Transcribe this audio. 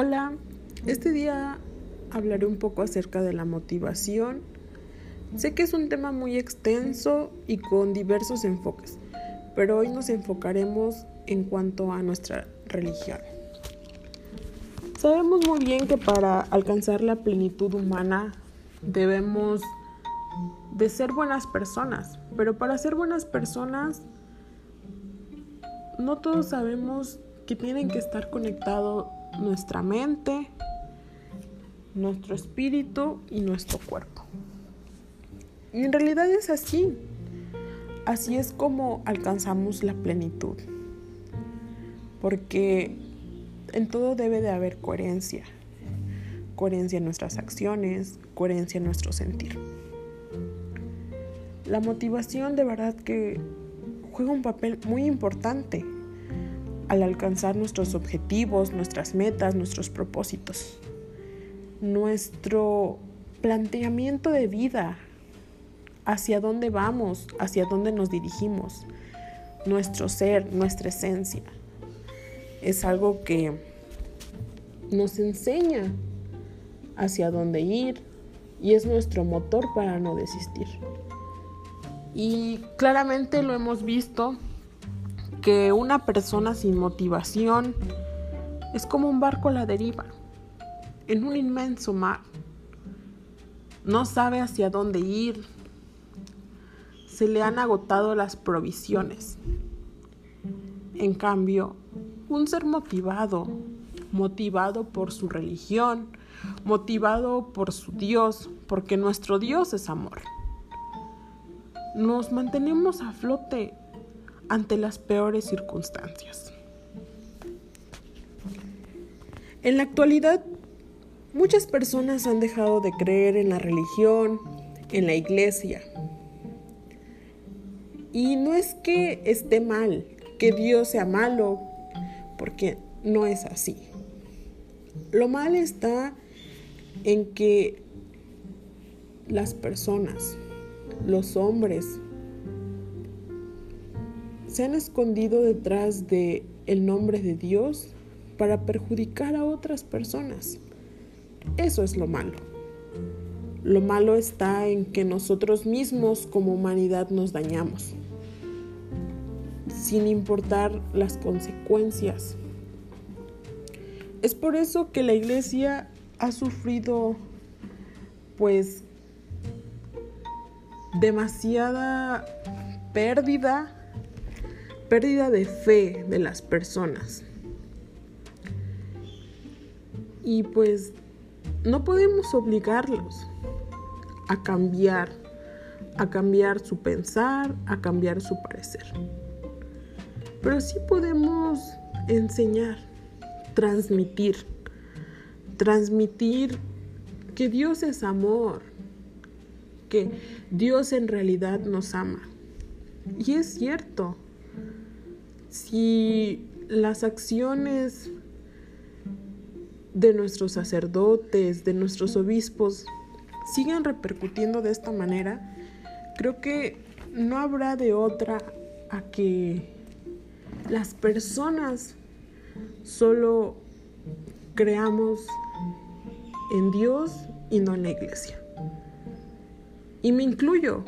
Hola, este día hablaré un poco acerca de la motivación. Sé que es un tema muy extenso y con diversos enfoques, pero hoy nos enfocaremos en cuanto a nuestra religión. Sabemos muy bien que para alcanzar la plenitud humana debemos de ser buenas personas, pero para ser buenas personas no todos sabemos que tienen que estar conectados nuestra mente, nuestro espíritu y nuestro cuerpo. Y en realidad es así. Así es como alcanzamos la plenitud. Porque en todo debe de haber coherencia. Coherencia en nuestras acciones, coherencia en nuestro sentir. La motivación de verdad que juega un papel muy importante al alcanzar nuestros objetivos, nuestras metas, nuestros propósitos. Nuestro planteamiento de vida, hacia dónde vamos, hacia dónde nos dirigimos, nuestro ser, nuestra esencia, es algo que nos enseña hacia dónde ir y es nuestro motor para no desistir. Y claramente lo hemos visto una persona sin motivación es como un barco a la deriva, en un inmenso mar. No sabe hacia dónde ir. Se le han agotado las provisiones. En cambio, un ser motivado, motivado por su religión, motivado por su Dios, porque nuestro Dios es amor. Nos mantenemos a flote ante las peores circunstancias. En la actualidad, muchas personas han dejado de creer en la religión, en la iglesia. Y no es que esté mal, que Dios sea malo, porque no es así. Lo mal está en que las personas, los hombres, se han escondido detrás de el nombre de Dios para perjudicar a otras personas. Eso es lo malo. Lo malo está en que nosotros mismos como humanidad nos dañamos, sin importar las consecuencias. Es por eso que la iglesia ha sufrido pues demasiada pérdida pérdida de fe de las personas. Y pues no podemos obligarlos a cambiar, a cambiar su pensar, a cambiar su parecer. Pero sí podemos enseñar, transmitir, transmitir que Dios es amor, que Dios en realidad nos ama. Y es cierto, si las acciones de nuestros sacerdotes, de nuestros obispos, siguen repercutiendo de esta manera, creo que no habrá de otra a que las personas solo creamos en Dios y no en la iglesia. Y me incluyo,